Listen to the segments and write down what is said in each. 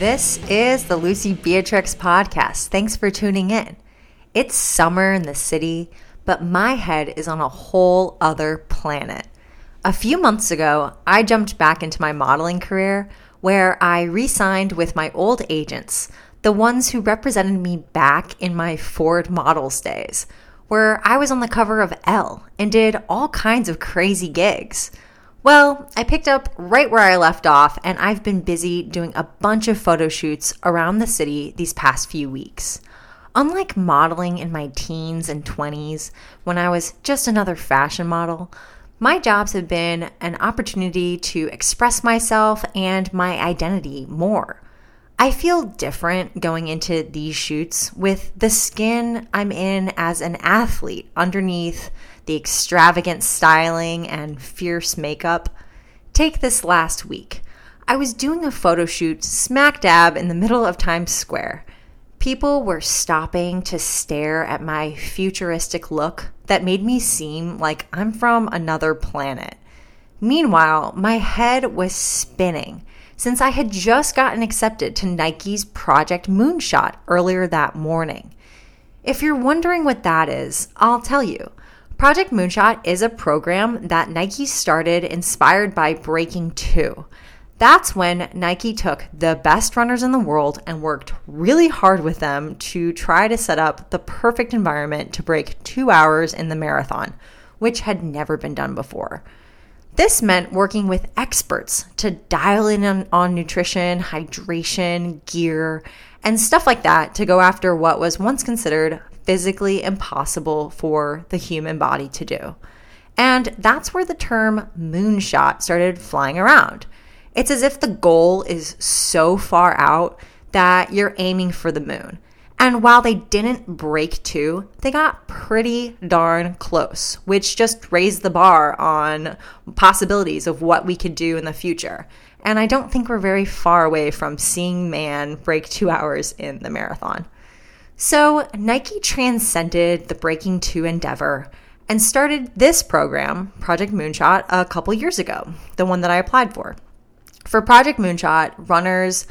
This is the Lucy Beatrix podcast. Thanks for tuning in. It's summer in the city, but my head is on a whole other planet. A few months ago, I jumped back into my modeling career where I re signed with my old agents, the ones who represented me back in my Ford Models days, where I was on the cover of Elle and did all kinds of crazy gigs. Well, I picked up right where I left off, and I've been busy doing a bunch of photo shoots around the city these past few weeks. Unlike modeling in my teens and 20s, when I was just another fashion model, my jobs have been an opportunity to express myself and my identity more. I feel different going into these shoots with the skin I'm in as an athlete underneath the extravagant styling and fierce makeup. Take this last week. I was doing a photo shoot smack dab in the middle of Times Square. People were stopping to stare at my futuristic look that made me seem like I'm from another planet. Meanwhile, my head was spinning since I had just gotten accepted to Nike's Project Moonshot earlier that morning. If you're wondering what that is, I'll tell you. Project Moonshot is a program that Nike started inspired by Breaking 2. That's when Nike took the best runners in the world and worked really hard with them to try to set up the perfect environment to break two hours in the marathon, which had never been done before. This meant working with experts to dial in on, on, nutrition, hydration, gear, and stuff like that to go after what was once considered physically impossible for the human body to do. And that's where the term moonshot started flying around. It's as if the goal is so far out that you're aiming for the moon. And while they didn't break two, they got pretty darn close, which just raised the bar on possibilities of what we could do in the future. And I don't think we're very far away from seeing man break two hours in the marathon. So Nike transcended the Breaking Two endeavor and started this program, Project Moonshot, a couple years ago, the one that I applied for. For Project Moonshot, runners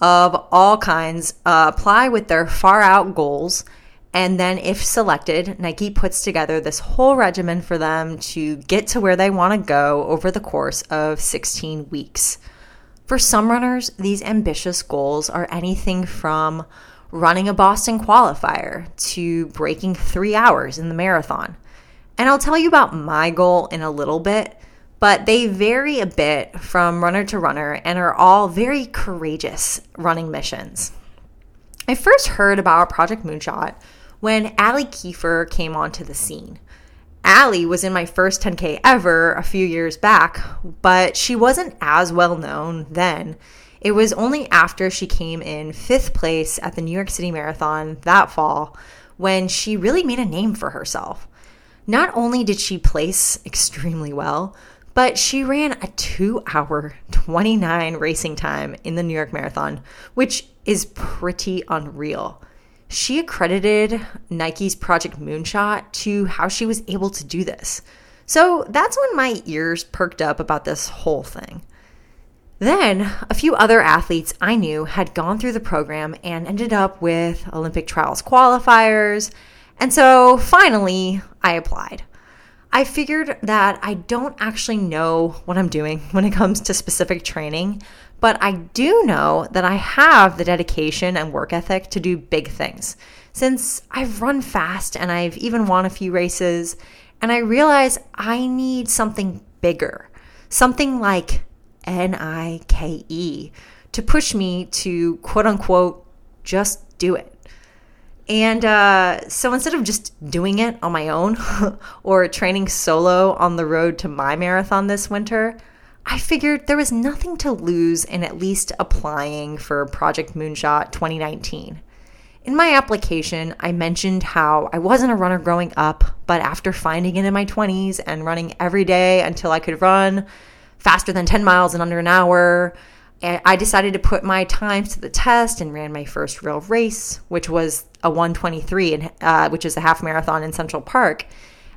of all kinds uh, apply with their far out goals. And then, if selected, Nike puts together this whole regimen for them to get to where they want to go over the course of 16 weeks. For some runners, these ambitious goals are anything from running a Boston qualifier to breaking three hours in the marathon. And I'll tell you about my goal in a little bit, but they vary a bit from runner to runner and are all very courageous running missions. I first heard about Project Moonshot when Allie Kieffer came onto the scene. Allie was in my first 10K ever a few years back, but she wasn't as well known then it was only after she came in fifth place at the New York City Marathon that fall when she really made a name for herself. Not only did she place extremely well, but she ran a two hour 29 racing time in the New York Marathon, which is pretty unreal. She accredited Nike's Project Moonshot to how she was able to do this. So that's when my ears perked up about this whole thing. Then, a few other athletes I knew had gone through the program and ended up with Olympic trials qualifiers. And so finally, I applied. I figured that I don't actually know what I'm doing when it comes to specific training, but I do know that I have the dedication and work ethic to do big things. Since I've run fast and I've even won a few races, and I realize I need something bigger, something like N I K E, to push me to quote unquote just do it. And uh, so instead of just doing it on my own or training solo on the road to my marathon this winter, I figured there was nothing to lose in at least applying for Project Moonshot 2019. In my application, I mentioned how I wasn't a runner growing up, but after finding it in my 20s and running every day until I could run faster than 10 miles in under an hour. I decided to put my times to the test and ran my first real race, which was a 123, uh, which is a half marathon in Central Park.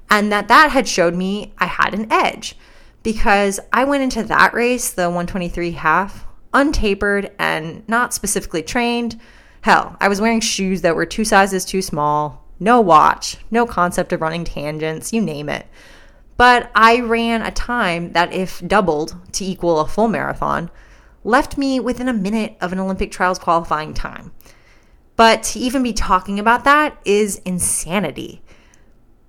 And that that had showed me I had an edge because I went into that race, the 123 half, untapered and not specifically trained. Hell, I was wearing shoes that were two sizes too small, no watch, no concept of running tangents, you name it. But I ran a time that, if doubled to equal a full marathon, left me within a minute of an Olympic trials qualifying time. But to even be talking about that is insanity.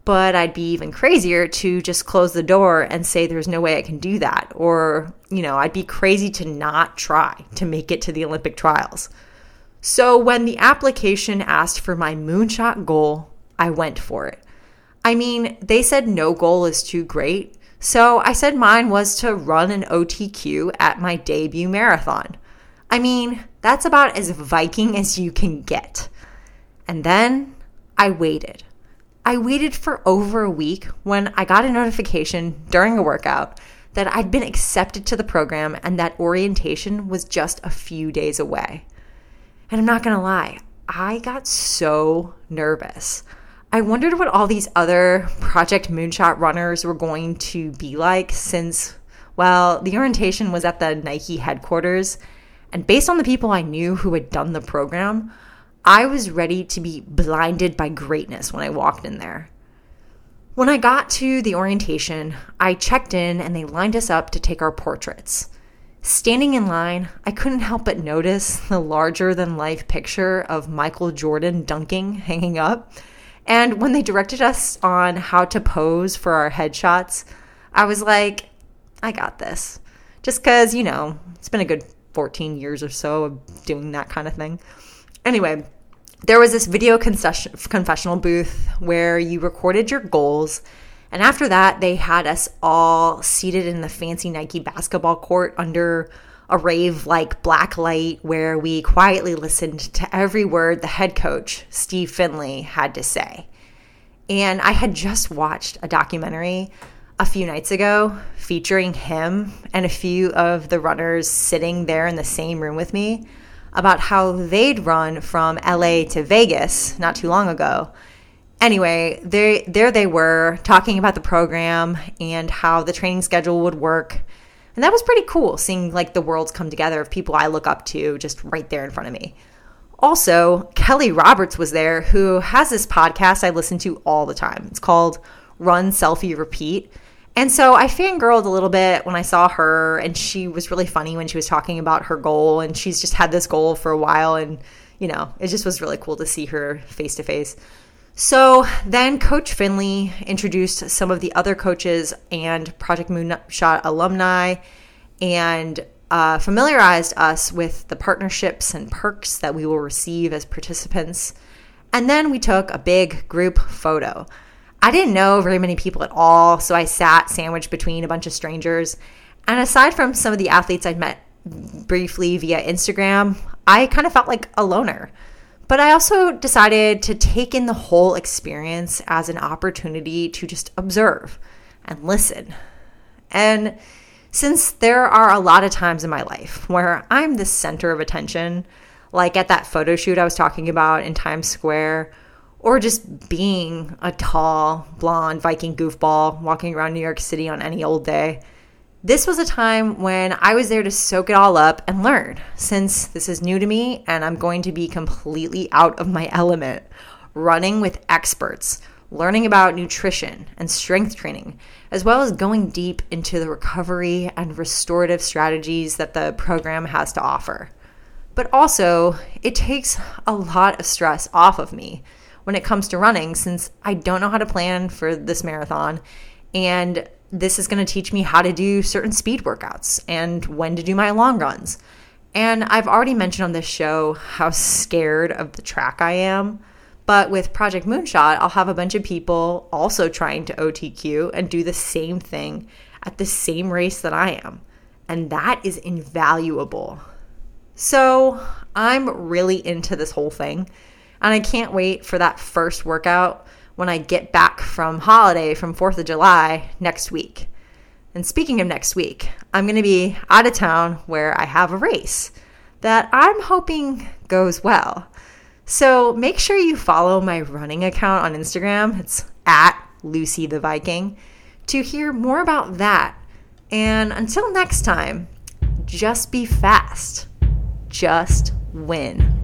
But I'd be even crazier to just close the door and say there's no way I can do that. Or, you know, I'd be crazy to not try to make it to the Olympic trials. So when the application asked for my moonshot goal, I went for it. I mean, they said no goal is too great. So I said mine was to run an OTQ at my debut marathon. I mean, that's about as Viking as you can get. And then I waited. I waited for over a week when I got a notification during a workout that I'd been accepted to the program and that orientation was just a few days away. And I'm not gonna lie, I got so nervous. I wondered what all these other Project Moonshot runners were going to be like since, well, the orientation was at the Nike headquarters. And based on the people I knew who had done the program, I was ready to be blinded by greatness when I walked in there. When I got to the orientation, I checked in and they lined us up to take our portraits. Standing in line, I couldn't help but notice the larger than life picture of Michael Jordan dunking hanging up and when they directed us on how to pose for our headshots, I was like, I got this. Just because, you know, it's been a good 14 years or so of doing that kind of thing. Anyway, there was this video confessional booth where you recorded your goals. And after that, they had us all seated in the fancy Nike basketball court under a rave like black light where we quietly listened to every word the head coach, Steve Finley, had to say. And I had just watched a documentary a few nights ago featuring him and a few of the runners sitting there in the same room with me about how they'd run from LA to Vegas not too long ago. Anyway, they, there they were talking about the program and how the training schedule would work and that was pretty cool seeing like the worlds come together of people I look up to just right there in front of me. Also, Kelly Roberts was there, who has this podcast I listen to all the time. It's called Run Selfie Repeat. And so I fangirled a little bit when I saw her, and she was really funny when she was talking about her goal. And she's just had this goal for a while, and you know, it just was really cool to see her face to face. So then Coach Finley introduced some of the other coaches and Project Moonshot alumni and uh, familiarized us with the partnerships and perks that we will receive as participants. And then we took a big group photo. I didn't know very many people at all, so I sat sandwiched between a bunch of strangers. And aside from some of the athletes I'd met briefly via Instagram, I kind of felt like a loner. But I also decided to take in the whole experience as an opportunity to just observe and listen. And since there are a lot of times in my life where I'm the center of attention, like at that photo shoot I was talking about in Times Square, or just being a tall, blonde Viking goofball walking around New York City on any old day this was a time when I was there to soak it all up and learn, since this is new to me and I'm going to be completely out of my element, running with experts, learning about nutrition and strength training, as well as going deep into the recovery and restorative strategies that the program has to offer. But also, it takes a lot of stress off of me when it comes to running since I don't know how to plan for this marathon and this is going to teach me how to do certain speed workouts and when to do my long runs. And I've already mentioned on this show how scared of the track I am. But with Project Moonshot, I'll have a bunch of people also trying to OTQ and do the same thing at the same race that I am. And that is invaluable. So I'm really into this whole thing. And I can't wait for that first workout when I get back from holiday from 4th of July next week. And speaking of next week, I'm going to be out of town where I have a race that I'm hoping goes well. So make sure you follow my running account on Instagram. It's at Lucy the Viking to hear more about that. And until next time, Just be fast. Just win.